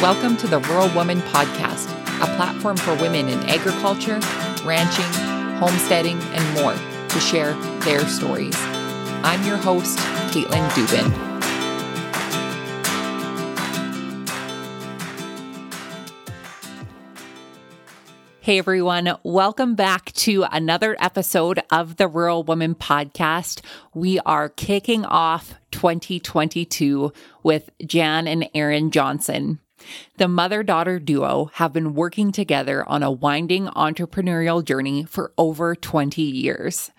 Welcome to the Rural Woman Podcast, a platform for women in agriculture, ranching, homesteading, and more to share their stories. I'm your host, Caitlin Dubin. Hey everyone, welcome back to another episode of the Rural Woman Podcast. We are kicking off 2022 with Jan and Erin Johnson. The mother daughter duo have been working together on a winding entrepreneurial journey for over 20 years.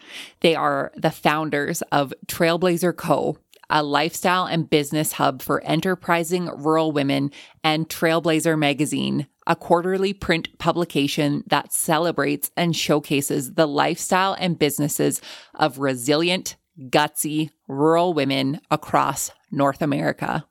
They are the founders of Trailblazher Co., a lifestyle and business hub for enterprising rural women, and Trailblazher Magazine, a quarterly print publication that celebrates and showcases the lifestyle and businesses of resilient, gutsy rural women across North America.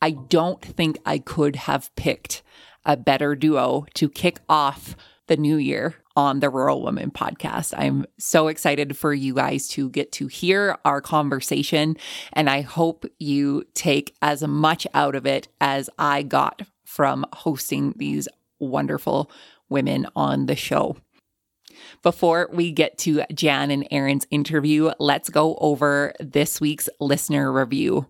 I don't think I could have picked a better duo to kick off the new year on the Rural Woman podcast. I'm so excited for you guys to get to hear our conversation, and I hope you take as much out of it as I got from hosting these wonderful women on the show. Before we get to Jan and Erin's interview, let's go over this week's listener review.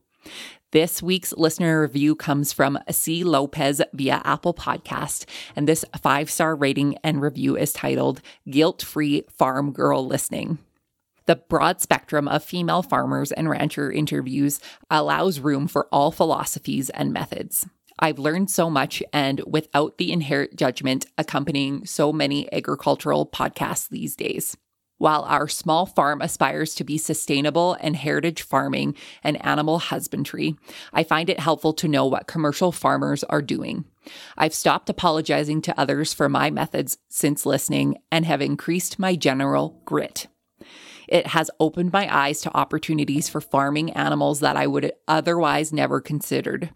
This week's listener review comes from C. Lopez via Apple Podcast, and this five star rating and review is titled Guilt Free Farm Girl Listening. The broad spectrum of female farmers and rancher interviews allows room for all philosophies and methods. I've learned so much, and without the inherent judgment accompanying so many agricultural podcasts these days. While our small farm aspires to be sustainable and heritage farming and animal husbandry, I find it helpful to know what commercial farmers are doing. I've stopped apologizing to others for my methods since listening and have increased my general grit. It has opened my eyes to opportunities for farming animals that I would otherwise never considered.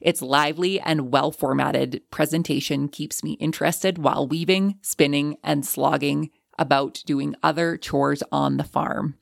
Its lively and well formatted presentation keeps me interested while weaving, spinning, and slogging about doing other chores on the farm.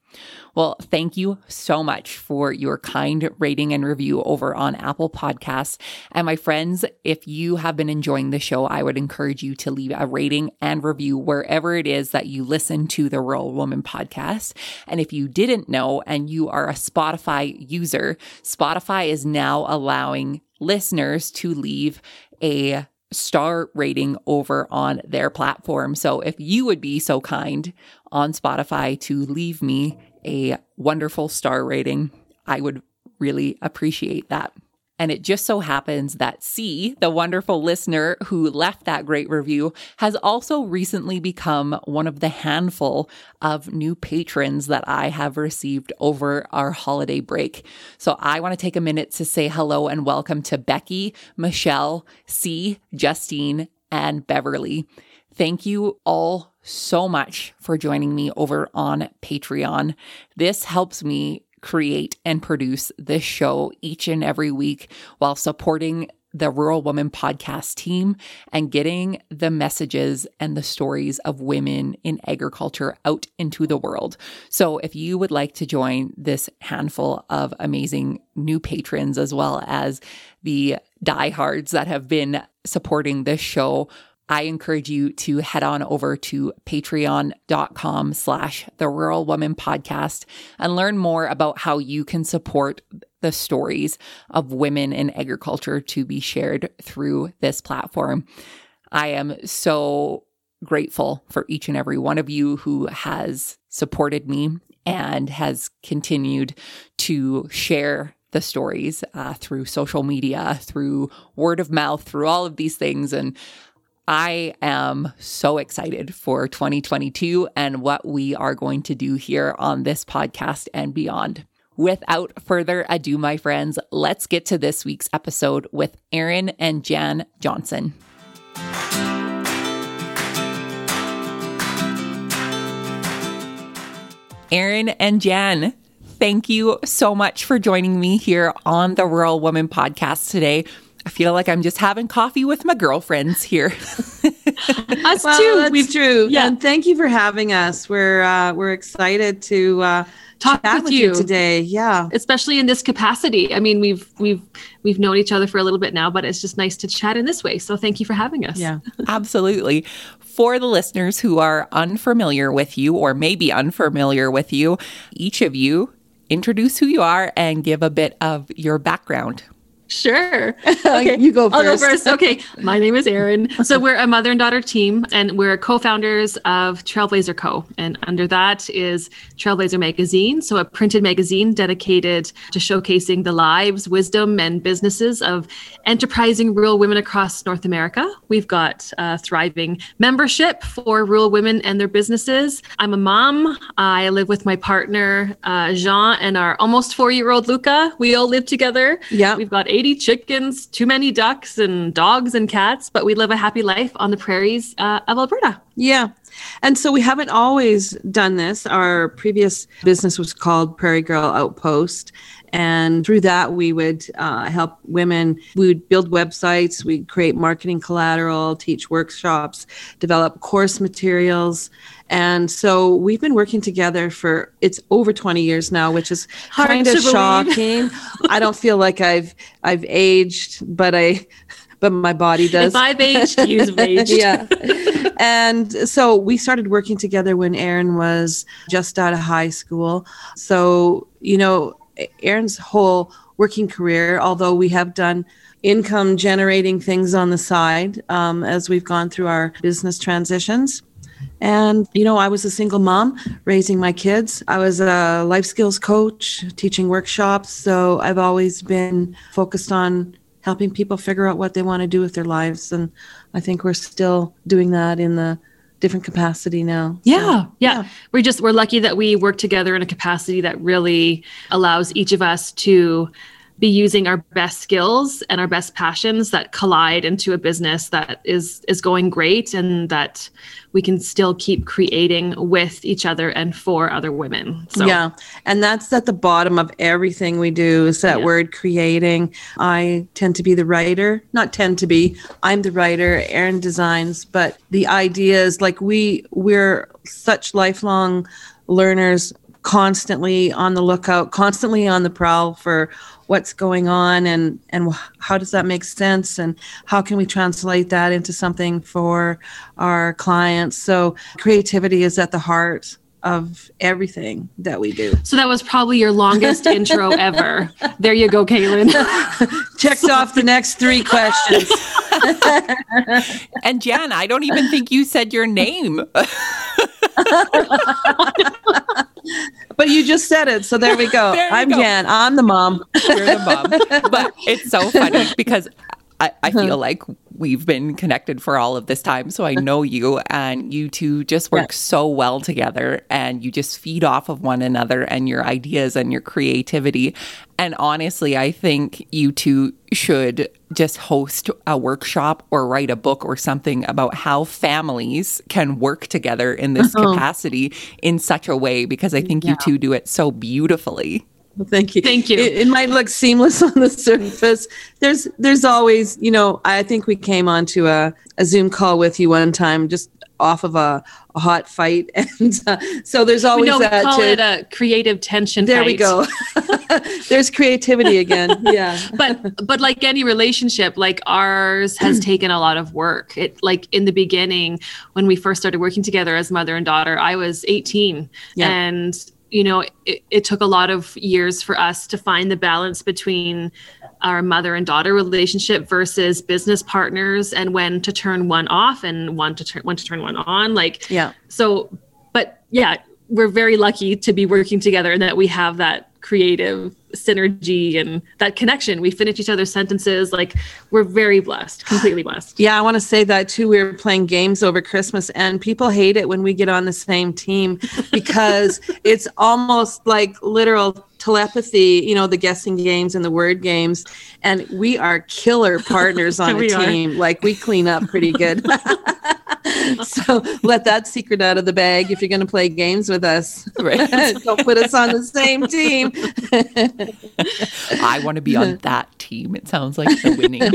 Well, thank you so much for your kind rating and review over on Apple Podcasts. And my friends, if you have been enjoying the show, I would encourage you to leave a rating and review wherever it is that you listen to the Rural Woman podcast. And if you didn't know and you are a Spotify user, Spotify is now allowing listeners to leave a star rating over on their platform. So if you would be so kind on Spotify to leave me a wonderful star rating, I would really appreciate that. And it just so happens that C, the wonderful listener who left that great review, has also recently become one of the handful of new patrons that I have received over our holiday break. So I want to take a minute to say hello and welcome to Becky, Michelle, C, Justine, and Beverly. Thank you all so much for joining me over on Patreon. This helps me create and produce this show each and every week while supporting the Rural Woman podcast team and getting the messages and the stories of women in agriculture out into the world. So, if you would like to join this handful of amazing new patrons, as well as the diehards that have been supporting this show, I encourage you to head on over to patreon.com slash the rural woman podcast and learn more about how you can support the stories of women in agriculture to be shared through this platform. I am so grateful for each and every one of you who has supported me and has continued to share the stories uh, through social media, through word of mouth, through all of these things. And I am so excited for 2022 and what we are going to do here on this podcast and beyond. Without further ado, my friends, let's get to this week's episode with Erin and Jan Johnson. Erin and Jan, thank you so much for joining me here on the Rural Woman podcast today. I feel like I'm just having coffee with my girlfriends here. us well, too. We've true. Yeah. And thank you for having us. We're uh, we're excited to uh, talk with, with you. you today. Yeah. especially in this capacity. I mean, we've we've we've known each other for a little bit now, but it's just nice to chat in this way. So thank you for having us. Yeah. Absolutely. For the listeners who are unfamiliar with you or maybe unfamiliar with you, each of you introduce who you are and give a bit of your background. Sure. Okay. You go I'll go first. first. Okay. My name is Erin. So we're a mother and daughter team, and we're co-founders of Trailblazher Co. And under that is Trailblazher Magazine. So a printed magazine dedicated to showcasing the lives, wisdom, and businesses of enterprising rural women across North America. We've got a thriving membership for rural women and their businesses. I'm a mom. I live with my partner, uh, Jean, and our almost four-year-old Luca. We all live together. Yeah. We've got 80 chickens, too many ducks, and dogs and cats, but we live a happy life on the prairies uh, of Alberta. Yeah. And so we haven't always done this. Our previous business was called Prairie Girl Outpost. And through that, we would uh, help women. We would build websites, we'd create marketing collateral, teach workshops, develop course materials. And so we've been working together for it's over 20 years now, which is Hard kind of shocking. I don't feel like I've I've aged, but I but my body does If I've aged, you've aged. yeah. And so we started working together when Erin was just out of high school. So, you know, Erin's whole working career, although we have done income generating things on the side um, as we've gone through our business transitions. And, you know, I was a single mom raising my kids. I was a life skills coach teaching workshops. So I've always been focused on helping people figure out what they want to do with their lives. And I think we're still doing that in the different capacity now. So, Yeah, yeah. We're just we're lucky that we work together in a capacity that really allows each of us to be using our best skills and our best passions that collide into a business that is is going great and that we can still keep creating with each other and for other women. So Yeah. And that's at the bottom of everything we do is that Yeah. word creating. I tend to be the writer, not tend to be. I'm the writer, Erin designs, but the idea is like we we're such lifelong learners constantly on the lookout, constantly on the prowl for what's going on and and how does that make sense and how can we translate that into something for our clients. So creativity is at the heart of everything that we do. So that was probably your longest intro ever. There you go, Caitlin. Checked off the next three questions. And Jan, I don't even think you said your name. But you just said it, so there we go. There I'm go. Jan. I'm the mom. You're the mom. But it's so funny because I, I uh-huh. feel like we've been connected for all of this time. So I uh-huh. know you and you two just work Yeah. so well together and you just feed off of one another and your ideas and your creativity. And honestly, I think you two should just host a workshop or write a book or something about how families can work together in this uh-huh. capacity in such a way because I think you two do it so beautifully. Well, Thank you. Thank you. It, it might look seamless on the surface. There's there's always, you know, I think we came onto a, a Zoom call with you one time just off of a, a hot fight. And uh, so there's always know we that. call to- it a creative tension. there we go. there's creativity again. Yeah. but but like any relationship like ours has taken a lot of work it like in the beginning when we first started working together as mother and daughter i was 18 Yeah. and you know it, it took a lot of years for us to find the balance between our mother and daughter relationship versus business partners and when to turn one off and one to turn when to turn one on like Yeah. so but yeah we're very lucky to be working together and that we have that creative synergy and that connection we finish each other's sentences like we're very blessed completely blessed Yeah, I want to say that too. We were playing games over Christmas, and people hate it when we get on the same team because it's almost like literal telepathy, you know, the guessing games and the word games. And we are killer partners on a We are. team. Like we clean up pretty good. so let that secret out of the bag if you're going to play games with us. Right. Don't put us on the same team. I want to be on that team. It sounds like the winning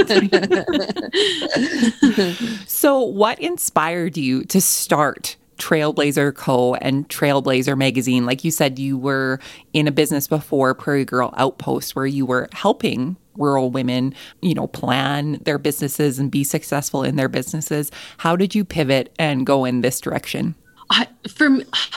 team. so, what inspired you to start Trailblazher Co. and Trailblazher Magazine. Like you said, you were in a business before Prairie Girl Outpost where you were helping rural women, you know, plan their businesses and be successful in their businesses. How did you pivot and go in this direction? I, for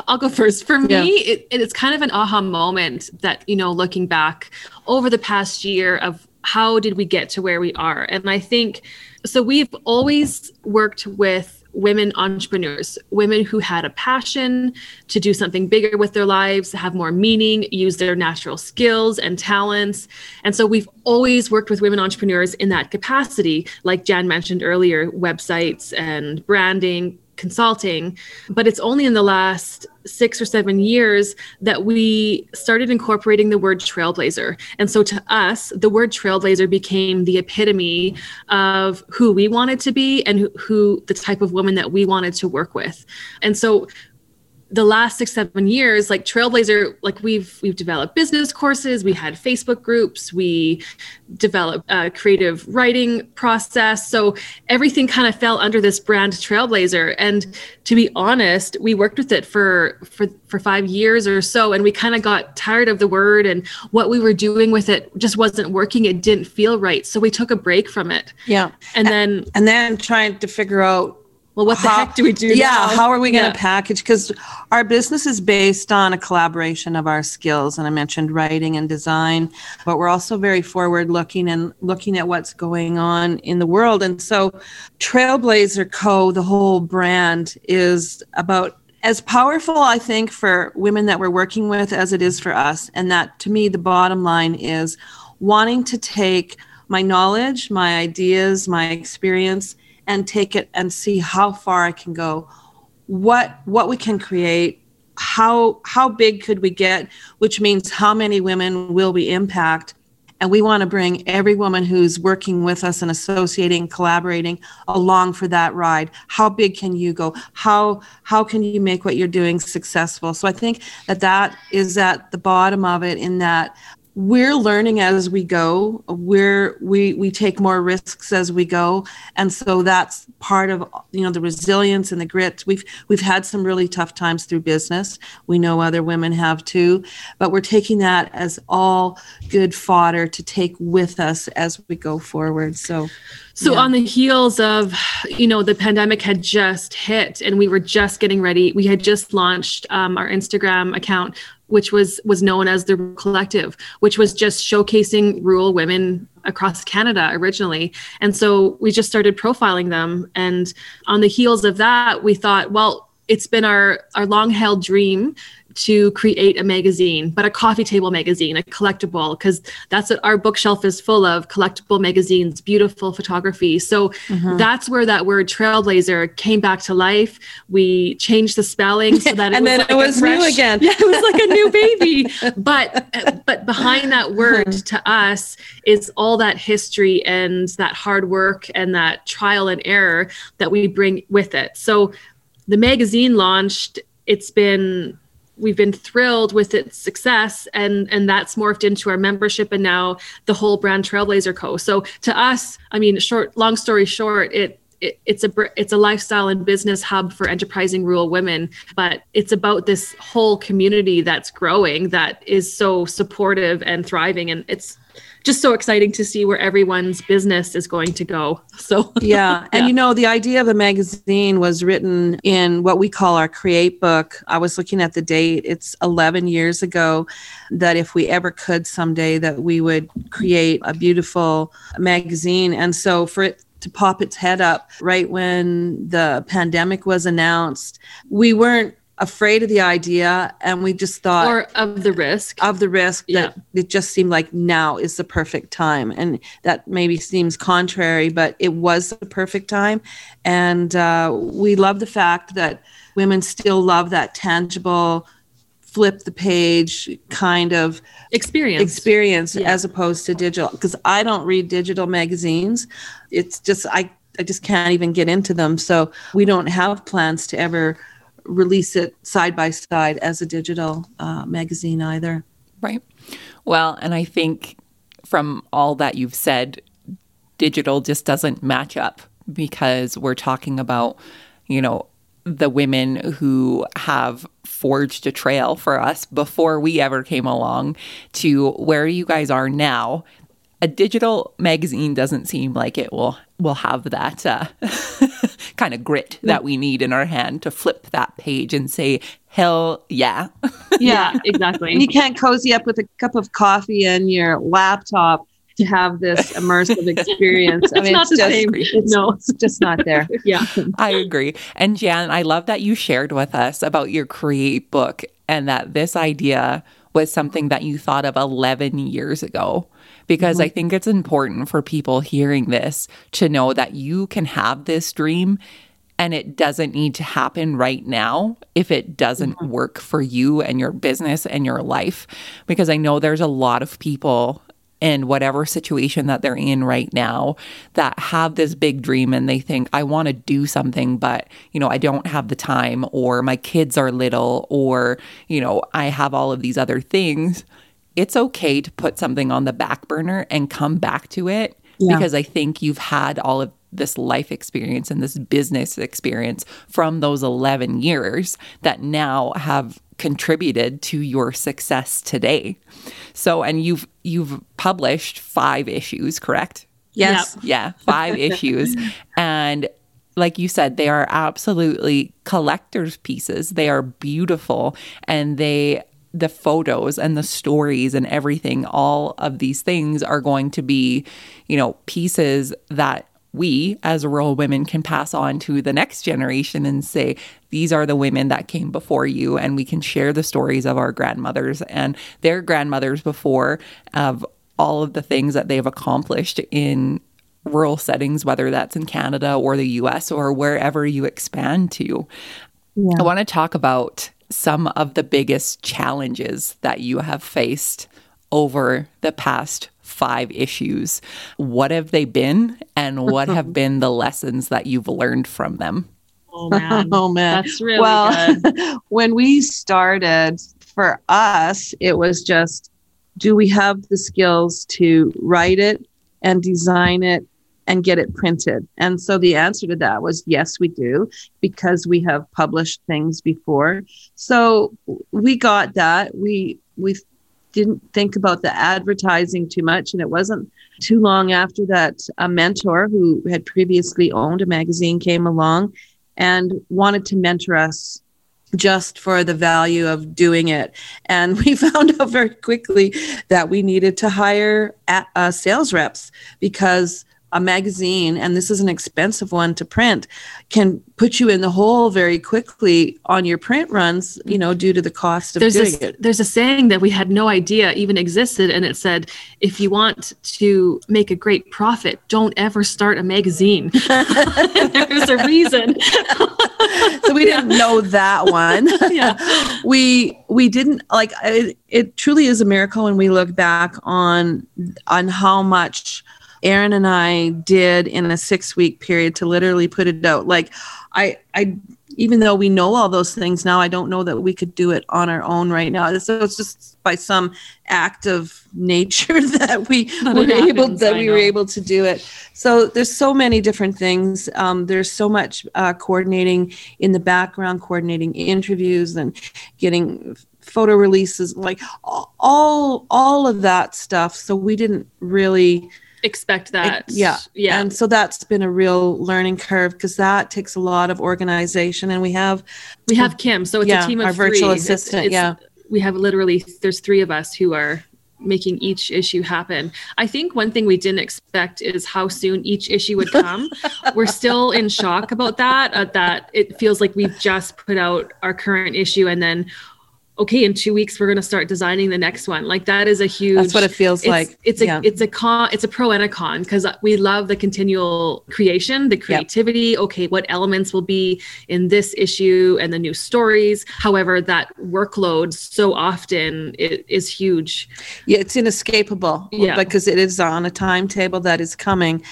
I'll go first. For me, yeah. it, it's kind of an aha moment that you know, looking back over the past year of how did we get to where we are, and I think so. We've always worked with women entrepreneurs, women who had a passion to do something bigger with their lives, have more meaning, use their natural skills and talents. And so we've always worked with women entrepreneurs in that capacity, like Jan mentioned earlier, websites and branding, consulting. But it's only in the last six or seven years that we started incorporating the word trailblazer. And so to us, the word trailblazer became the epitome of who we wanted to be and who, who the type of woman that we wanted to work with. And so the last six seven years like trailblazer like we've we've developed business courses we had facebook groups we developed a creative writing process. So everything kind of fell under this brand trailblazer. And to be honest we worked with it for for for five years or so and we kind of got tired of the word and what we were doing with it just wasn't working. It didn't feel right. So we took a break from it. Yeah. And then and then trying to figure out well, what the how, heck do we do? Yeah, now? how are we going to yeah. package? Because our business is based on a collaboration of our skills, and I mentioned writing and design, but we're also very forward looking and looking at what's going on in the world. And so, Trailblazher Co., the whole brand, is about as powerful, I think, for women that we're working with as it is for us. And that, to me, the bottom line is wanting to take my knowledge, my ideas, my experience and take it and see how far I can go, what what we can create, how how big could we get, which means how many women will we impact. And we want to bring every woman who's working with us and associating, collaborating along for that ride. How big can you go? How how can you make what you're doing successful? So I think that that is at the bottom of it. In that we're learning as we go. We're we we take more risks as we go. And so that's part of you know the resilience and the grit. We've we've had some really tough times through business. We know other women have too. But we're taking that as all good fodder to take with us as we go forward. So so yeah. on the heels of, you know, the pandemic had just hit and we were just getting ready. We had just launched um, our Instagram account, which was was known as the Collective, which was just showcasing rural women across Canada originally. And so we just started profiling them. And on the heels of that, we thought, well, it's been our our long held dream to create a magazine, but a coffee table magazine, a collectible, because that's what our bookshelf is full of collectible magazines, beautiful photography. So mm-hmm. that's where that word trailblazer came back to life. We changed the spelling so that and then like it was fresh, new again. Yeah, it was like a new baby. but but behind that word mm-hmm. to us is all that history and that hard work and that trial and error that we bring with it. So the magazine launched it's been we've been thrilled with its success and and that's morphed into our membership and now the whole brand trailblazher co. So to us i mean short long story short it it, it's a it's a lifestyle and business hub for enterprising rural women but it's about this whole community that's growing that is so supportive and thriving and it's just so exciting to see where everyone's business is going to go. So, yeah. And yeah. you know, the idea of the magazine was written in what we call our create book. I was looking at the date, it's 11 years ago that if we ever could someday that we would create a beautiful magazine. And so for it to pop its head up right when the pandemic was announced, we weren't afraid of the idea and we just thought or of the risk. Of the risk that yeah. it just seemed like now is the perfect time and that maybe seems contrary but it was the perfect time. And uh, we love the fact that women still love that tangible flip the page kind of experience. experience yeah. as opposed to digital because i don't read digital magazines. It's just i i just can't even get into them. So we don't have plans to ever release it side by side as a digital uh, magazine either. Right. Well, and I think from all that you've said, digital just doesn't match up because we're talking about, you know, the women who have forged a trail for us before we ever came along to where you guys are now a digital magazine doesn't seem like it will will have that uh, kind of grit that we need in our hand to flip that page and say hell yeah yeah exactly And you can't cozy up with a cup of coffee and your laptop to have this immersive experience. I mean, it's, it's just, same. It's, no, it's just not there. yeah, I agree. And Jan, I love that you shared with us about your create book and that this idea was something that you thought of 11 years ago because mm-hmm. I think it's important for people hearing this to know that you can have this dream and it doesn't need to happen right now if it doesn't mm-hmm. work for you and your business and your life. Because I know there's a lot of people in whatever situation that they're in right now that have this big dream and they think I want to do something but you know I don't have the time or my kids are little or you know I have all of these other things it's okay to put something on the back burner and come back to it yeah. because I think you've had all of this life experience and this business experience from those 11 years that now have contributed to your success today. So and you've you've published 5 issues, correct? Yes. Yep. Yeah, 5 issues and like you said, they are absolutely collector's pieces. They are beautiful and they the photos and the stories and everything, all of these things are going to be, you know, pieces that we as rural women can pass on to the next generation and say, these are the women that came before you. And we can share the stories of our grandmothers and their grandmothers before of all of the things that they've accomplished in rural settings, whether that's in Canada or the US or wherever you expand to. Yeah. I want to talk about some of the biggest challenges that you have faced over the past five issues. What have they been, and what have been the lessons that you've learned from them? Oh man, oh, man. that's really well, when we started, for us, it was just do we have the skills to write it and design it and get it printed? And so the answer to that was yes, we do, because we have published things before. So we got that. We we didn't think about the advertising too much, and it wasn't too long after that a mentor who had previously owned a magazine came along and wanted to mentor us just for the value of doing it. And we found out very quickly that we needed to hire sales reps because a magazine, and this is an expensive one to print, can put you in the hole very quickly on your print runs, you know, due to the cost of there's doing a, it. There's a saying that we had no idea even existed, and it said, if you want to make a great profit, don't ever start a magazine. there's a reason. so we didn't know that one. yeah. We we didn't like it, it truly is a miracle when we look back on on how much Erin and I did in a six week period to literally put it out. Like, I, I, even though we know all those things now, I don't know that we could do it on our own right now. So it's just by some act of nature that we that were happens, able that I we know. were able to do it. So there's so many different things. Um, there's so much uh, coordinating in the background, coordinating interviews and getting photo releases, like all all of that stuff. So we didn't really expect that. yeah. Yeah. And so that's been a real learning curve because that takes a lot of organization. And we have we have Kim. So it's yeah, a team of our three. virtual assistant. It's, it's, yeah. We have literally there's three of us who are making each issue happen. I think one thing we didn't expect is how soon each issue would come. We're still in shock about that. Uh, that it feels like we've just put out our current issue and then okay in two weeks we're going to start designing the next one. Like that is a huge that's what it feels it's, like. it's a yeah. it's a con it's a pro and a con because we love the continual creation the creativity. Yep. okay what elements will be in this issue and the new stories? However that workload so often it is huge. Yeah it's inescapable yeah. because it is on a timetable that is coming.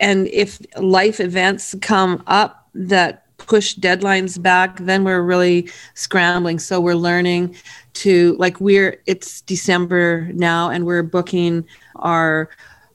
And if life events come up that push deadlines back, then we're really scrambling. So we're learning to like we're it's December now and we're booking our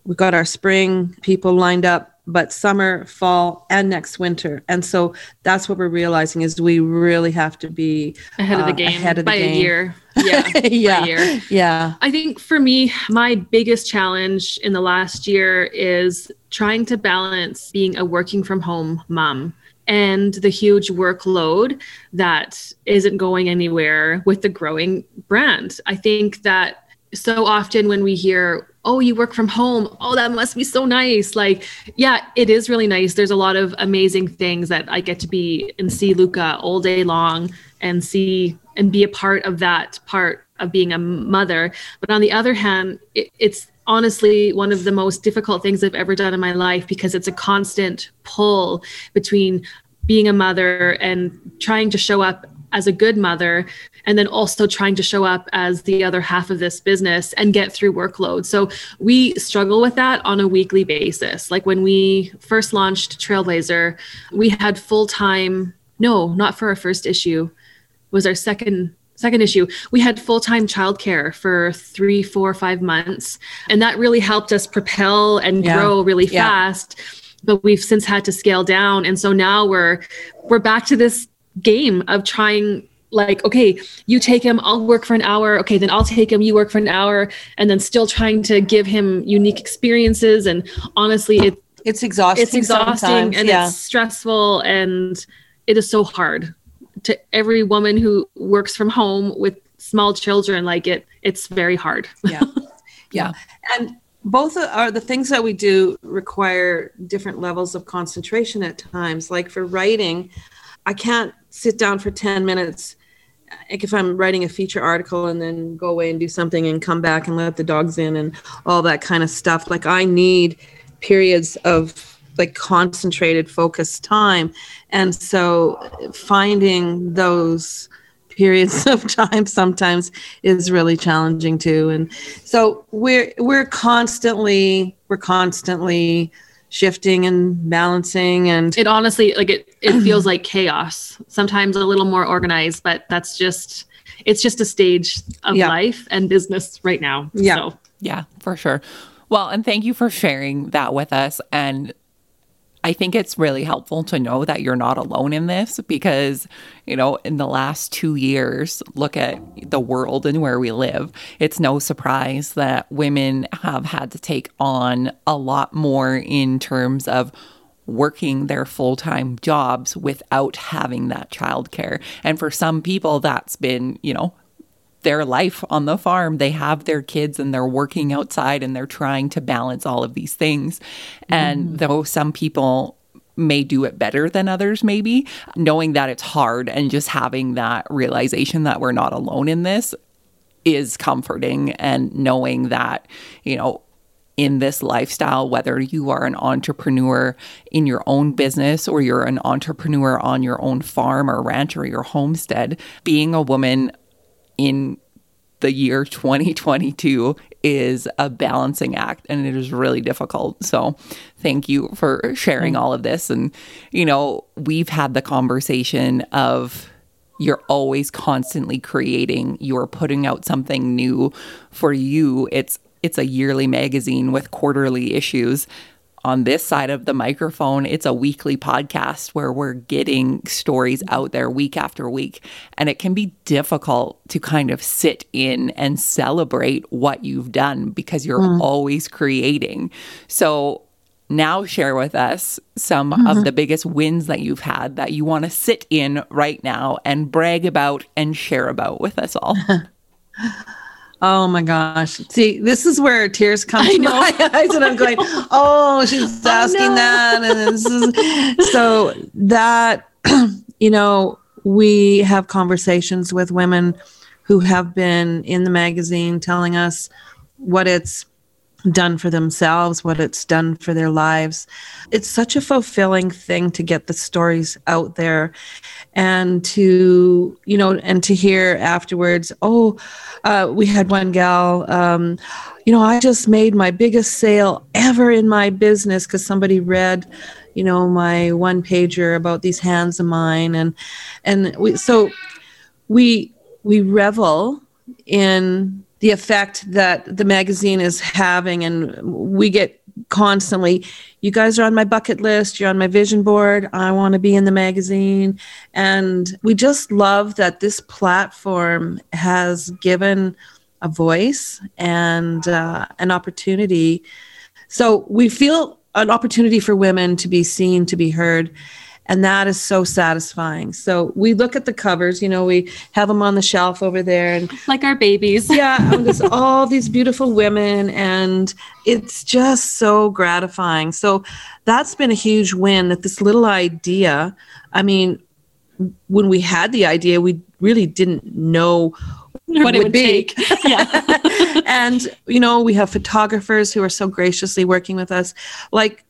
we've got our spring people lined up but summer, fall, and next winter. And so that's what we're realizing is we really have to be ahead of the uh, game ahead of the by game. a year. Yeah, by a yeah, year. yeah, I think for me, my biggest challenge in the last year is trying to balance being a working from home mom and the huge workload that isn't going anywhere with the growing brand. I think that so often when we hear, oh, you work from home, oh, that must be so nice. Like, yeah, it is really nice. There's a lot of amazing things that I get to be and see Luca all day long and see and be a part of that part of being a mother. But on the other hand, it, it's honestly one of the most difficult things I've ever done in my life because it's a constant pull between being a mother and trying to show up as a good mother and then also trying to show up as the other half of this business and get through workload. So we struggle with that on a weekly basis. Like when we first launched Trailblazher, we had full-time no, not for our first issue. Was our second second issue we had full-time childcare for three four five months and that really helped us propel and Yeah. grow really Yeah. fast but we've since had to scale down and so now we're we're back to this game of trying like okay you take him i'll work for an hour okay then i'll take him you work for an hour and then still trying to give him unique experiences and honestly it, it's exhausting. it's exhausting sometimes, and yeah. it's stressful and it is so hard to every woman who works from home with small children like it it's very hard. Yeah. Yeah. and both are the things that we do require different levels of concentration at times. Like for writing i can't sit down for 10 minutes like if i'm writing a feature article and then go away and do something and come back and let the dogs in and all that kind of stuff. Like i need periods of like concentrated focused time and so finding those periods of time sometimes is really challenging too and so we're we're constantly we're constantly shifting and balancing and it honestly like it it feels like chaos sometimes a little more organized but that's just it's just a stage of Yeah. life and business right now Yeah. so Yeah, for sure. Well, and thank you for sharing that with us. And I think it's really helpful to know that you're not alone in this because, you know, in the last two years, look at the world and where we live. It's no surprise that women have had to take on a lot more in terms of working their full time jobs without having that childcare. And for some people, that's been, you know, their life on the farm. They have their kids and they're working outside and they're trying to balance all of these things. And mm-hmm. though some people may do it better than others, maybe knowing that it's hard and just having that realization that we're not alone in this is comforting and knowing that, you know, in this lifestyle, whether you are an entrepreneur in your own business or you're an entrepreneur on your own farm or ranch or your homestead, being a woman in the year 2022 is a balancing act and it is really difficult. So, thank you for sharing mm. all of this. And, you know, we've had the conversation of you're always constantly creating, you're putting out something new for you. It's it's a yearly magazine with quarterly issues on this side of the microphone, it's a weekly podcast where we're getting stories out there week after week. And it can be difficult to kind of sit in and celebrate what you've done because you're mm. always creating. So now share with us some of mm-hmm. the biggest wins that you've had that you want to sit in right now and brag about and share about with us all. oh my gosh. See this is where tears come to my eyes and i'm going oh she's oh, asking that. And this is so that you know we have conversations with women who have been in the magazine telling us what it's done for themselves, what it's done for their lives. It's such a fulfilling thing to get the stories out there and to, you know, and to hear afterwards, oh, uh, we had one gal, um, you know, I just made my biggest sale ever in my business because somebody read, you know, my one pager about these hands of mine. And, and we, so we, we revel in the effect that the magazine is having and we get constantly, you guys are on my bucket list, you're on my vision board, I want to be in the magazine. And we just love that this platform has given a voice and uh, an opportunity. So we feel an opportunity for women to be seen, to be heard. And that is so satisfying. So we look at the covers, you know, we have them on the shelf over there and like our babies. yeah, there's all these beautiful women and it's just so gratifying. So that's been a huge win that this little idea, I mean, when we had the idea, we really didn't know what it would, would be. yeah. and you know, we have photographers who are so graciously working with us. Like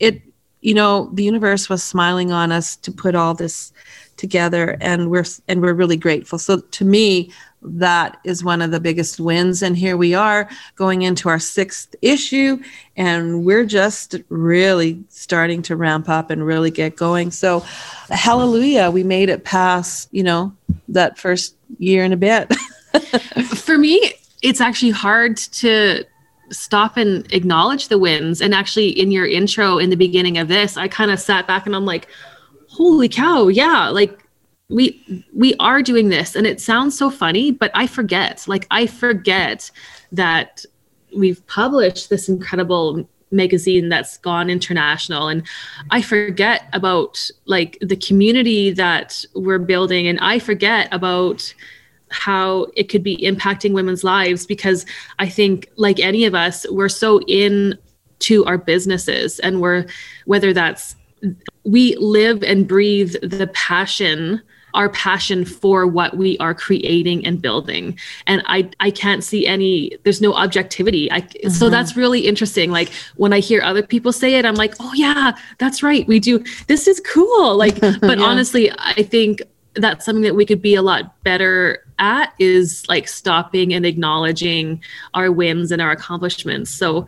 it, you know, the universe was smiling on us to put all this together and we're and we're really grateful. So to me, that is one of the biggest wins. And here we are going into our sixth issue, and we're just really starting to ramp up and really get going. So, hallelujah, we made it past, you know, that first year and a bit. For me, it's actually hard to stop and acknowledge the wins. And actually, in your intro in the beginning of this, I kind of sat back and I'm like, holy cow, yeah, like we we are doing this. And it sounds so funny but i forget. Like i forget that we've published this incredible magazine that's gone international. And i forget about like the community that we're building. And i forget about how it could be impacting women's lives because I think, like any of us, we're so in to our businesses and we're, whether that's, we live and breathe the passion our passion for what we are creating and building and i i can't see any there's no objectivity i mm-hmm. so that's really interesting like when i hear other people say it i'm like oh yeah that's right we do this is cool like but yeah. honestly i think that's something that we could be a lot better at is like stopping and acknowledging our wins and our accomplishments. So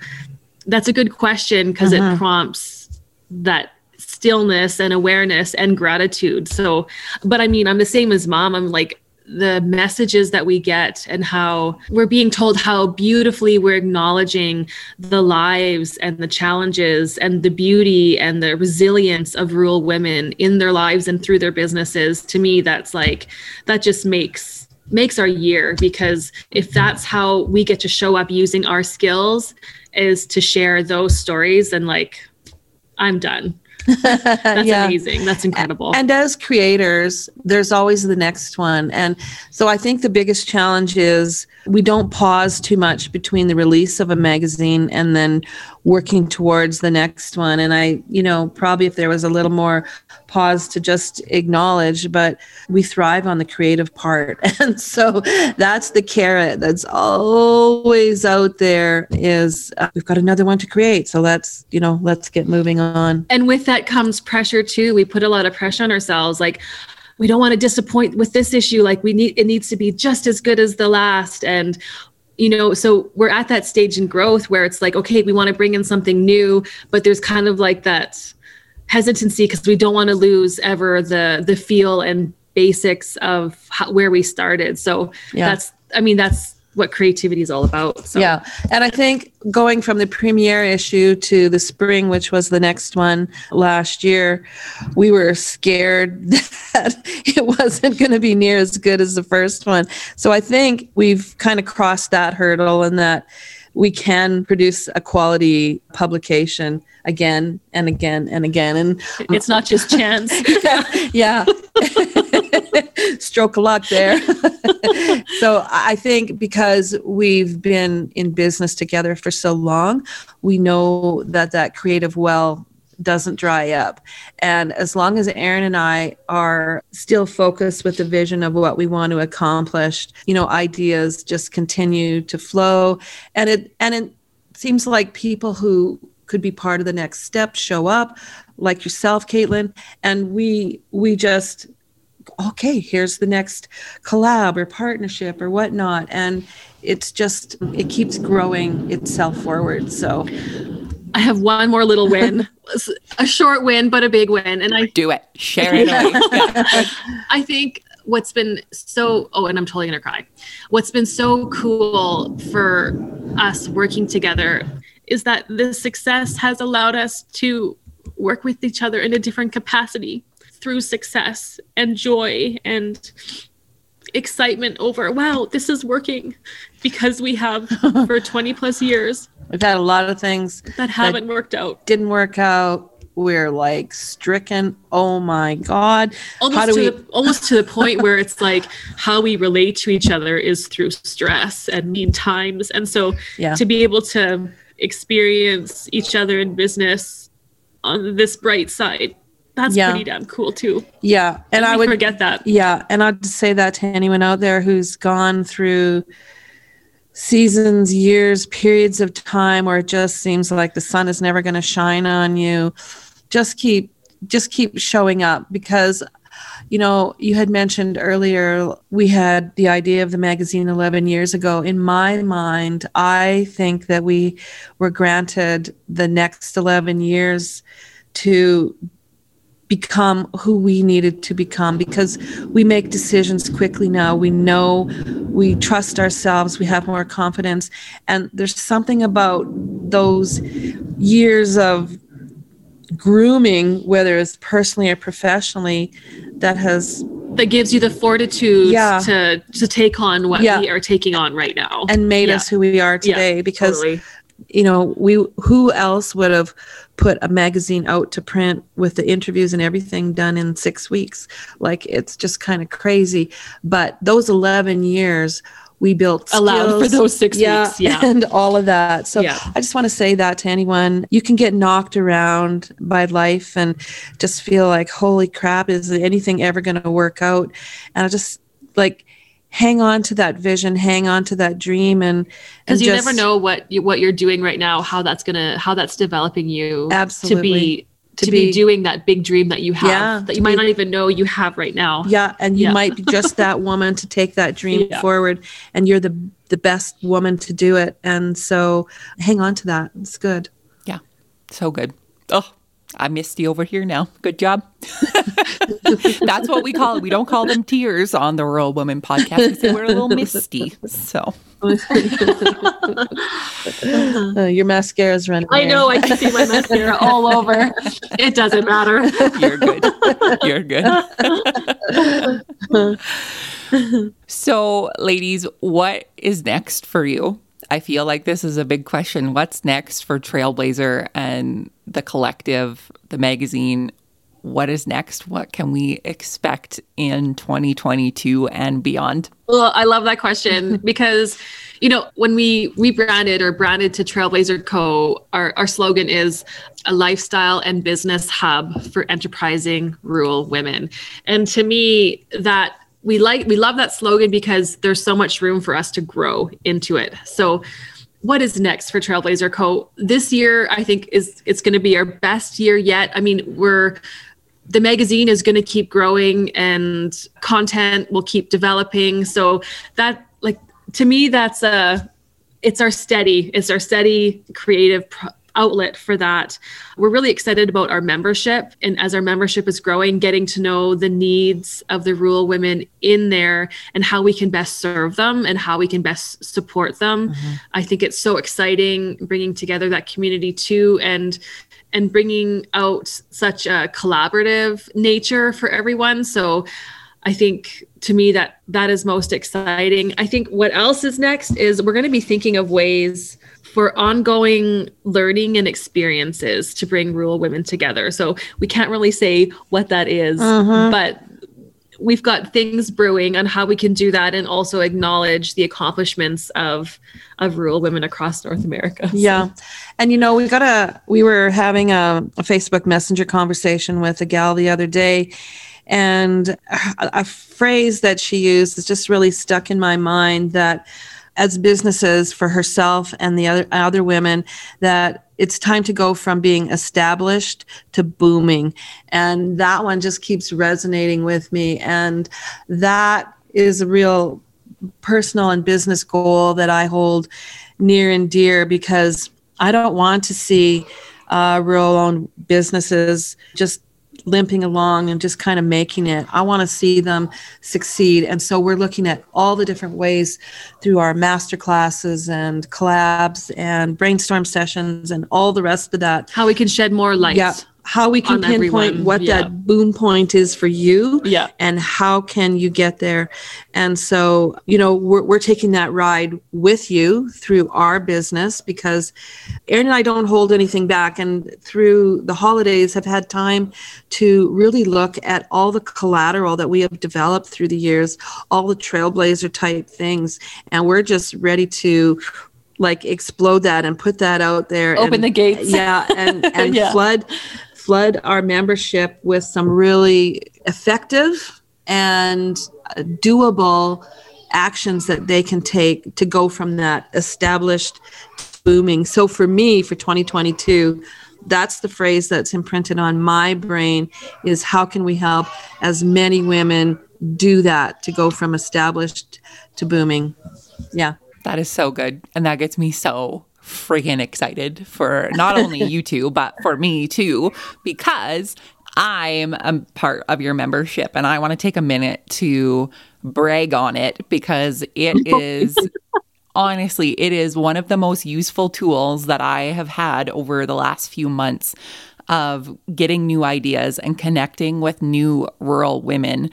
that's a good question because uh-huh. it prompts that stillness and awareness and gratitude. So, but I mean, I'm the same as mom. I'm like, the messages that we get and how we're being told how beautifully we're acknowledging the lives and the challenges and the beauty and the resilience of rural women in their lives and through their businesses. To me that's like that just makes makes our year because if that's how we get to show up using our skills is to share those stories and like i'm done that's yeah. amazing. That's incredible. And as creators, there's always the next one. And so I think the biggest challenge is we don't pause too much between the release of a magazine and then working towards the next one. And I, you know, probably if there was a little more pause to just acknowledge, but we thrive on the creative part. And so that's the carrot that's always out there is uh, we've got another one to create. So let's, you know, let's get moving on. And with that comes pressure too. We put a lot of pressure on ourselves. Like, we don't want to disappoint with this issue like we need it needs to be just as good as the last and you know so we're at that stage in growth where it's like okay we want to bring in something new but there's kind of like that hesitancy because we don't want to lose ever the the feel and basics of how, where we started so yeah. that's i mean that's what creativity is all about. So. Yeah. And I think going from the premiere issue to the spring, which was the next one last year, we were scared that it wasn't going to be near as good as the first one. So I think we've kind of crossed that hurdle and that we can produce a quality publication again and again and again. And it's not just chance. yeah. yeah. Stroke of luck there. so I think because we've been in business together for so long, we know that that creative well doesn't dry up. And as long as Erin and I are still focused with the vision of what we want to accomplish, you know, ideas just continue to flow. And it and it seems like people who could be part of the next step show up, like yourself, Caitlin, and we we just okay, here's the next collab or partnership or whatnot. And it's just it keeps growing itself forward. So I have one more little win, a short win, but a big win. And I do it. Share it. I think what's been so oh and i'm totally gonna cry what's been so cool for us working together is that this success has allowed us to work with each other in a different capacity through success and joy and excitement over wow this is working because we have for 20 plus years we've had a lot of things that haven't that worked out. didn't work out. We're like stricken. Oh my god. Almost how do to we the, almost to the point where it's like how we relate to each other is through stress and mean times. And so yeah. to be able to experience each other in business on this bright side that's yeah. pretty damn cool too. Yeah and, and i would forget that. Yeah and i'd say that to anyone out there who's gone through seasons years periods of time where it just seems like the sun is never going to shine on you just keep just keep showing up because you know you had mentioned earlier we had the idea of the magazine 11 years ago. In my mind i think that we were granted the next 11 years to become who we needed to become because we make decisions quickly now we know we trust ourselves we have more confidence and there's something about those years of grooming, whether it's personally or professionally, that has that gives you the fortitude yeah. to to take on what yeah. we are taking on right now and made yeah. us who we are today because totally. You know we who else would have put a magazine out to print with the interviews and everything done in 6 weeks? Like it's just kind of crazy. But those 11 years we built skills, allowed for those six yeah, weeks yeah. And all of that. So yeah. i just want to say that to anyone. You can get knocked around by life and just feel like holy crap is anything ever going to work out? And i just like hang on to that vision hang on to that dream and because you just, never know what you, what you're doing right now how that's gonna how that's developing you absolutely to be to, to be, be, doing that big dream that you have yeah, that you might be, not even know you have right now. Yeah, and you yeah. might be just that woman to take that dream yeah. forward and you're the the best woman to do it. And so hang on to that. It's good. Yeah. So good. Oh, I'm misty over here now. Good job. That's what we call it. We don't call them tears on the Rural Woman podcast. We say we're a little misty. So uh, your mascara's running. I know. I can see my mascara all over. It doesn't matter. You're good. You're good. so, ladies, what is next for you? I feel like this is a big question. What's next for Trailblazher and the collective, the magazine? What is next? What can we expect in 2022 and beyond? Well, I love that question because, you know, when we rebranded or branded to Trailblazher Co., our, our slogan is a lifestyle and business hub for enterprising rural women. And to me, that we like we love that slogan because there's so much room for us to grow into it. So what is next for Trailblazher Co? This year I think is it's going to be our best year yet. I mean, we're the magazine is going to keep growing and content will keep developing. So that like to me that's a it's our steady it's our steady creative pro- outlet for that. We're really excited about our membership. And as our membership is growing, getting to know the needs of the rural women in there and how we can best serve them and how we can best support them. Mm-hmm. I think it's so exciting bringing together that community too and and bringing out such a collaborative nature for everyone. So I think to me that that is most exciting. I think what else is next is we're going to be thinking of ways for ongoing learning and experiences to bring rural women together. So we can't really say what that is, uh-huh. but we've got things brewing on how we can do that and also acknowledge the accomplishments of of rural women across North America. So. Yeah. And you know, we got a we were having a, a Facebook Messenger conversation with a gal the other day and a, a phrase that she used is just really stuck in my mind that as businesses for herself and the other other women that it's time to go from being established to booming. And that one just keeps resonating with me. And that is a real personal and business goal that I hold near and dear because I don't want to see uh, rural owned businesses just limping along and just kind of making it. I want to see them succeed. And so we're looking at all the different ways through our master classes and collabs and brainstorm sessions and all the rest of that. How we can shed more light. Yeah how we can pinpoint everyone. what Yeah. that boom point is for you Yeah. and how can you get there and so you know we're, we're taking that ride with you through our business because Erin and i don't hold anything back and through the holidays have had time to really look at all the collateral that we have developed through the years all the trailblazher type things and we're just ready to like explode that and put that out there Open and- the gates. yeah and and Yeah. flood flood our membership with some really effective and doable actions that they can take to go from that established to booming. So for me for 2022 that's the phrase that's imprinted on my brain is how can we help as many women do that to go from established to booming? Yeah. That is so good. And that gets me so freaking excited for not only you two, but for me too, because I'm a part of your membership and I want to take a minute to brag on it because it is honestly, it is one of the most useful tools that I have had over the last few months of getting new ideas and connecting with new rural women.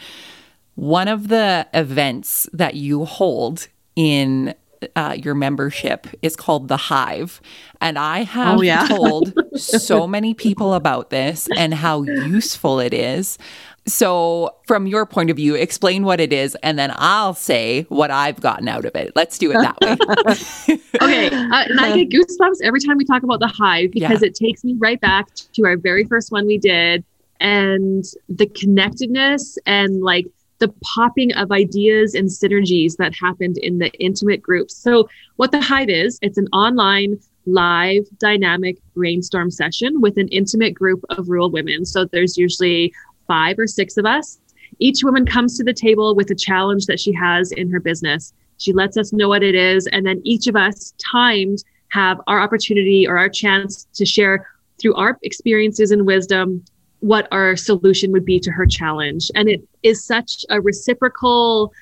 One of the events that you hold in uh, your membership is called the Hive. And I have Oh, yeah. told so many people about this and how useful it is. So, from your point of view, explain what it is, and then I'll say what I've gotten out of it. Let's do it that way. okay, uh, and I get goosebumps every time we talk about the hive because it takes me right back to our very first one we did and the connectedness and like the popping of ideas and synergies that happened in the intimate groups. So, what the hive is, it's an online live dynamic brainstorm session with an intimate group of rural women. So, there's usually five or six of us. Each woman comes to the table with a challenge that she has in her business. She lets us know what it is, and then each of us timed have our opportunity or our chance to share through our experiences and wisdom what our solution would be to her challenge. And it is such a reciprocal,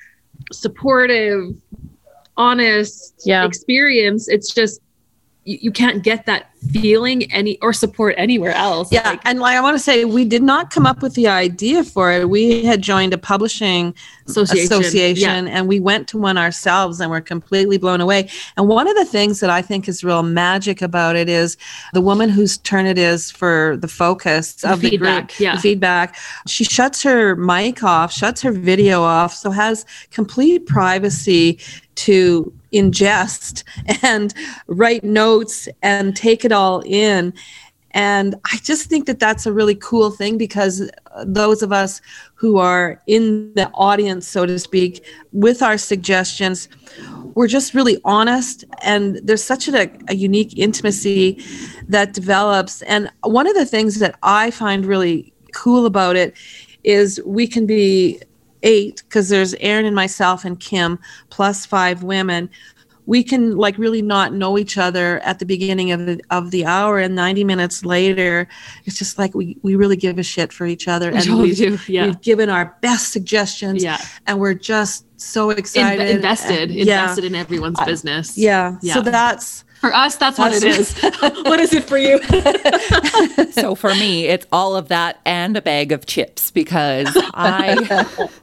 supportive, honest Yeah. experience. It's just you, you can't get that feeling any or support anywhere else. Yeah, Like, and like I want to say, we did not come up with the idea for it. We had joined a publishing association. association, and we went to one ourselves, and we're completely blown away. And one of the things that I think is real magic about it is the woman whose turn it is for the focus The of the feedback, group, yeah. the feedback. She shuts her mic off, shuts her video off, so has complete privacy to ingest and write notes and take it all in. And I just think that that's a really cool thing because those of us who are in the audience, so to speak, with our suggestions, we're just really honest. And there's such a, a unique intimacy that develops. And one of the things that I find really cool about it is we can be eight because there's Erin and myself and Kim plus five women. We can like really not know each other at the beginning of the of the hour, and 90 minutes later, it's just like we we really give a shit for each other, and totally we've, do. Yeah. we've given our best suggestions, Yeah. and we're just so In- excited, invested, and- yeah, invested in everyone's business. yeah. Yeah. So that's For us, that's what it is. what is it for you? so for me, it's all of that and a bag of chips because I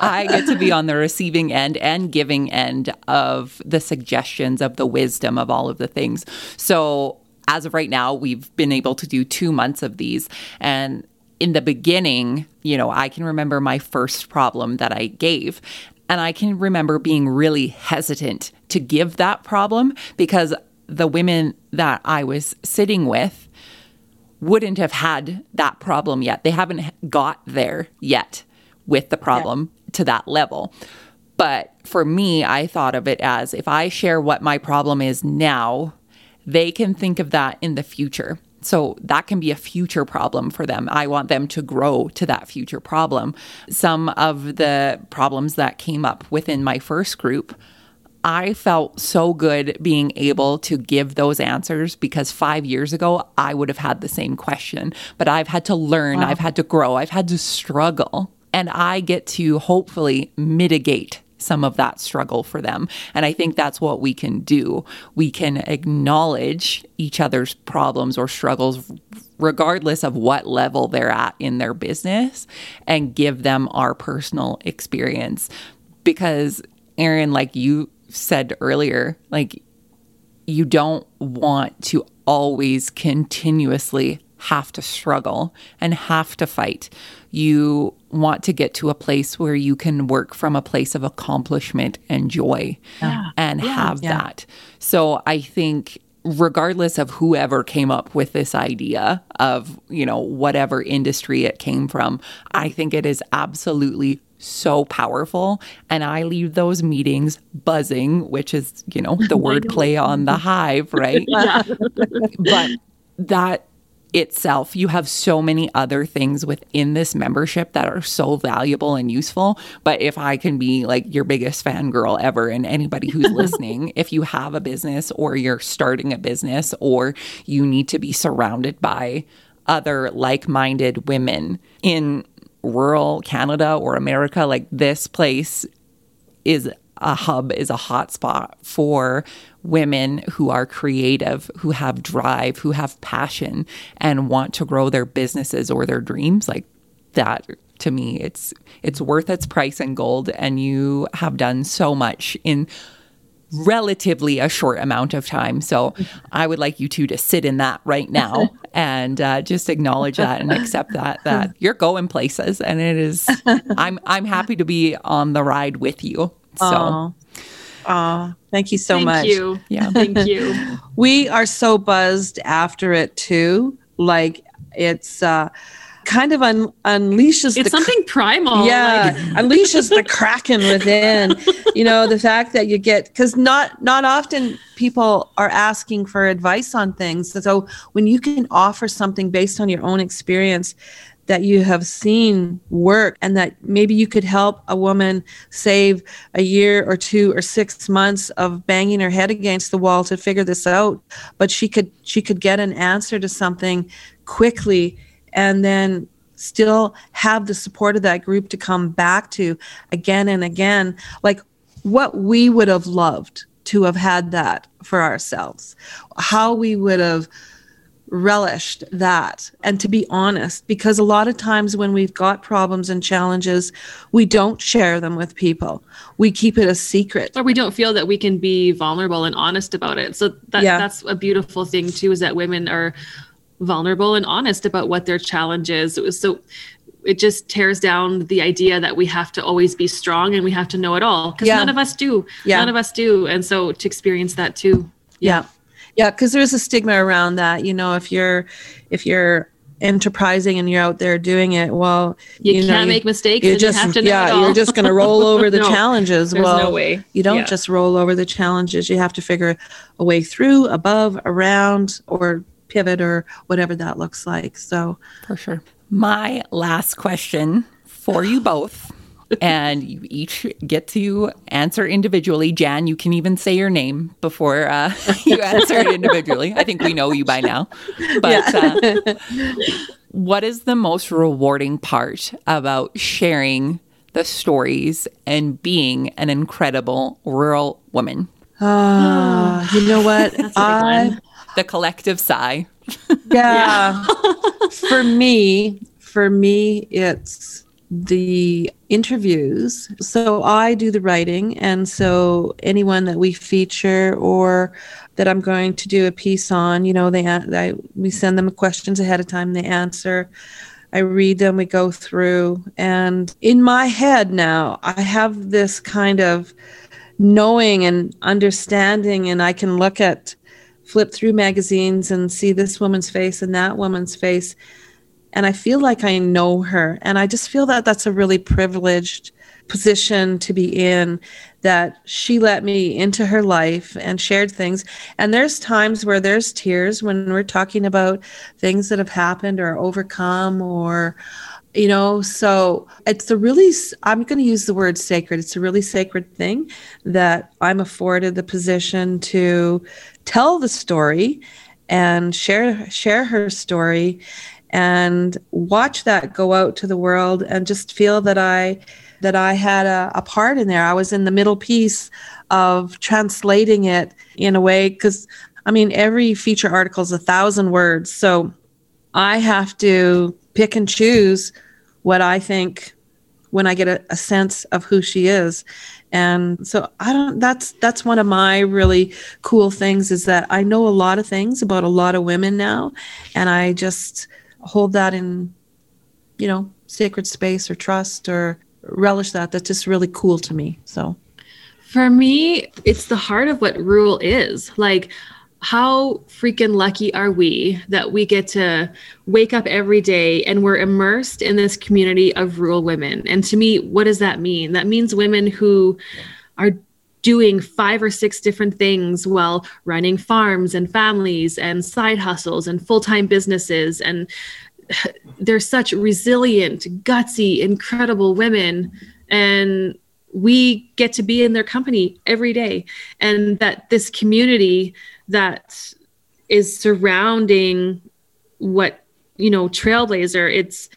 I get to be on the receiving end and giving end of the suggestions of the wisdom of all of the things. So as of right now, we've been able to do two months of these and in the beginning, you know, I can remember my first problem that I gave. And I can remember being really hesitant to give that problem because the women that I was sitting with wouldn't have had that problem yet. They haven't got there yet with the problem to that level. But for me, I thought of it as if I share what my problem is now, they can think of that in the future. So that can be a future problem for them. I want them to grow to that future problem. Some of the problems that came up within my first group, I felt so good being able to give those answers because five years ago, I would have had the same question. But I've had to learn, wow. I've had to grow, I've had to struggle. And I get to hopefully mitigate some of that struggle for them. And I think that's what we can do. We can acknowledge each other's problems or struggles, regardless of what level they're at in their business, and give them our personal experience. Because, Erin, like you said earlier, like you don't want to always continuously have to struggle and have to fight. You want to get to a place where you can work from a place of accomplishment and joy yeah. and yeah. have yeah. that. So I think regardless of whoever came up with this idea of, you know, whatever industry it came from, I think it is absolutely so powerful. And I leave those meetings buzzing, which is, you know, the word play on the hive, right? but that itself, you have so many other things within this membership that are so valuable and useful. But if I can be like your biggest fangirl ever, and anybody who's listening, if you have a business or you're starting a business or you need to be surrounded by other like minded women in rural Canada or America, like this place is a hub, is a hotspot for women who are creative, who have drive, who have passion, and want to grow their businesses or their dreams. Like that to me, it's it's worth its price in gold. And you have done so much in relatively a short amount of time. So I would like you two to sit in that right now and uh, just acknowledge that and accept that that you're going places, and it is. I'm I'm happy to be on the ride with you. So. Oh, thank you so thank much. You. Yeah, thank you. we are so buzzed after it too. Like it's uh kind of un- unleashes it's something cr- primal yeah like. unleashes the kraken within you know the fact that you get because not not often people are asking for advice on things so when you can offer something based on your own experience that you have seen work and that maybe you could help a woman save a year or two or six months of banging her head against the wall to figure this out. But she could she could get an answer to something quickly and then still have the support of that group to come back to again and again. Like what we would have loved to have had that for ourselves. How we would have relished that and to be honest because a lot of times when we've got problems and challenges we don't share them with people we keep it a secret or we don't feel that we can be vulnerable and honest about it so that, yeah. that's a beautiful thing too is that women are vulnerable and honest about what their challenge is. So it just tears down the idea that we have to always be strong and we have to know it all because yeah. none of us do. Yeah. None of us do. And so to experience that too. Yeah. Yeah. Cause there's a stigma around that. You know, if you're, if you're, enterprising and you're out there doing it well you, you can't know, make mistakes you just you yeah you're just going to roll over the no, challenges well no way. you don't yeah. just roll over the challenges you have to figure a way through above around or pivot or whatever that looks like. So, for sure. My last question for you both, and you each get to answer individually. Jan, you can even say your name before uh, you answer it individually. I think we know you by now. But yeah. uh, what is the most rewarding part about sharing the stories and being an incredible rural woman? Uh, you know what? I the collective sigh. yeah. for me, for me, it's the interviews. So I do the writing, and so anyone that we feature or that I'm going to do a piece on, you know, they I, we send them questions ahead of time. They answer. I read them. We go through, and in my head now, I have this kind of knowing and understanding, and I can look at flip through magazines and see this woman's face and that woman's face and i feel like i know her. And i just feel that that's a really privileged position to be in that she let me into her life and shared things. And there's times where there's tears when we're talking about things that have happened or overcome or you know so it's a really i'm going to use the word sacred. It's a really sacred thing that i'm afforded the position to tell the story and share share her story and watch that go out to the world and just feel that i that i had a, a part in there. I was in the middle piece of translating it in a way because i mean every feature article is a thousand words. So i have to pick and choose what I think when I get a, a, sense of who she is. And so I don't that's that's one of my really cool things is that I know a lot of things about a lot of women now. And I just hold that in you know sacred space or trust or relish that that's just really cool to me. So for me, it's the heart of what rural is. Like how freaking lucky are we that we get to wake up every day and we're immersed in this community of rural women? And to me, what does that mean? That means women who are doing five or six different things while running farms and families and side hustles and full time businesses. And they're such resilient, gutsy, incredible women. And we get to be in their company every day. And that this community that is surrounding what you know trailblazher it's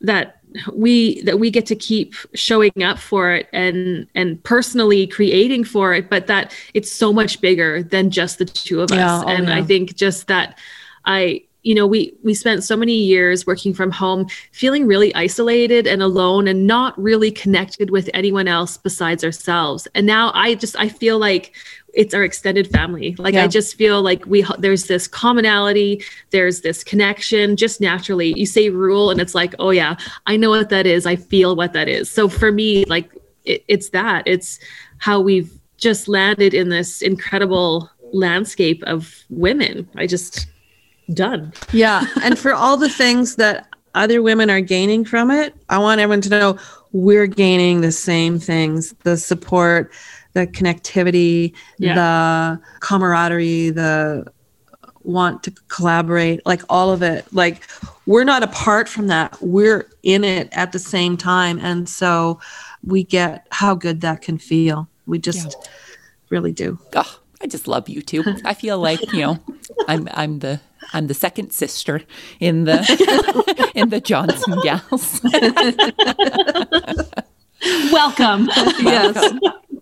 that we that we get to keep showing up for it and and personally creating for it but that it's so much bigger than just the two of yeah, us oh, and yeah. i think just that i you know we we spent so many years working from home feeling really isolated and alone and not really connected with anyone else besides ourselves and now i just i feel like it's our extended family. Like yeah. i just feel like we there's this commonality there's this connection just naturally. You say rule and it's like oh yeah i know what that is. I feel what that is. So for me like it, it's that. It's how we've just landed in this incredible landscape of women. I just done. Yeah. And for all the things that other women are gaining from it i want everyone to know we're gaining the same things the support the connectivity, yeah. the camaraderie, the want to collaborate, like all of it. Like we're not apart from that. We're in it at the same time. And so we get how good that can feel. We just yeah. really do. Oh, I just love you too. I feel like, you know, I'm I'm the I'm the second sister in the in the Johnson gals. Welcome. yes.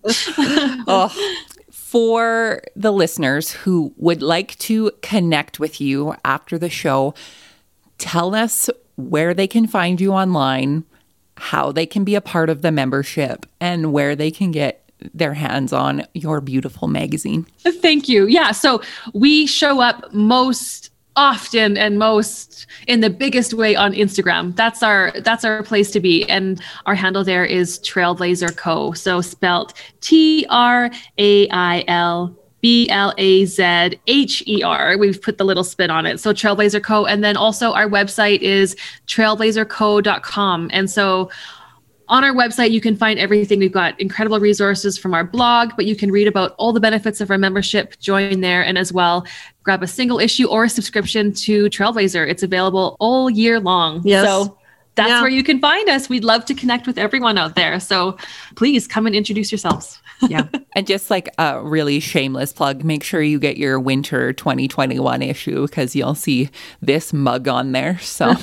oh, for the listeners who would like to connect with you after the show, tell us where they can find you online, how they can be a part of the membership, and where they can get their hands on your beautiful magazine. Thank you. Yeah. So we show up most often and most in the biggest way on Instagram. That's our that's our place to be. And our handle there is Trailblazher Co. So spelt T R A I L B L A Z H E R. We've put the little spin on it. So Trailblazher Co. And then also our website is trailblazherco.com. And so on our website, you can find everything. We've got incredible resources from our blog, but you can read about all the benefits of our membership, join there, and as well, grab a single issue or a subscription to Trailblazher. It's available all year long. Yes. So that's yeah. where you can find us. We'd love to connect with everyone out there. So please come and introduce yourselves. Yeah. And just like a really shameless plug, make sure you get your winter 2021 issue because you'll see this mug on there. So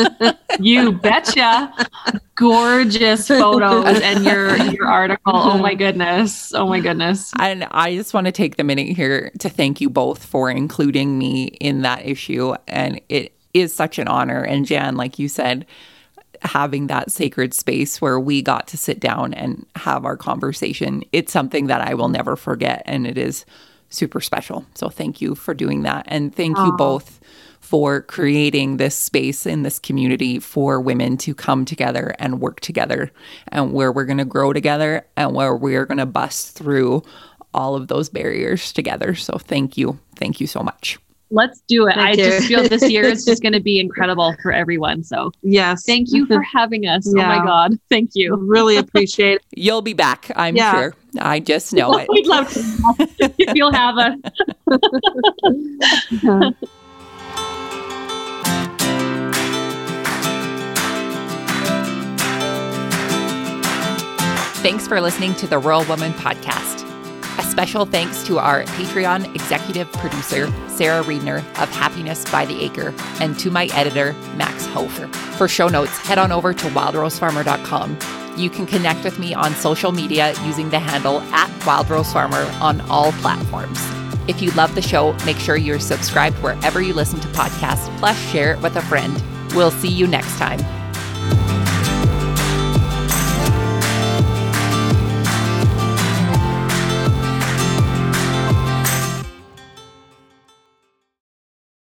you betcha. Gorgeous photos and your your article. Oh my goodness. Oh my goodness. And I just want to take the minute here to thank you both for including me in that issue. And it is such an honor. And Jan, like you said, having that sacred space where we got to sit down and have our conversation. It's something that I will never forget, and it is super special. So thank you for doing that. And thank Aww. you both for creating this space in this community for women to come together and work together and where we're going to grow together and where we're going to bust through all of those barriers together. So thank you. Thank you so much let's do it. I just feel this year is just going to be incredible for everyone. So, yes. Thank you for having us. Yeah. Oh my God. Thank you. Really appreciate it. You'll be back, I'm yeah. sure. I just know it. We'd love to. if you'll have us. Thanks for listening to the Rural Woman Podcast. A special thanks to our Patreon executive producer, Sarah Reedner of Happiness by the Acre, and to my editor, Max Hofer. For show notes, head on over to wildrosefarmer.com. You can connect with me on social media using the handle at wildrosefarmer on all platforms. If you love the show, make sure you're subscribed wherever you listen to podcasts, plus share it with a friend. We'll see you next time.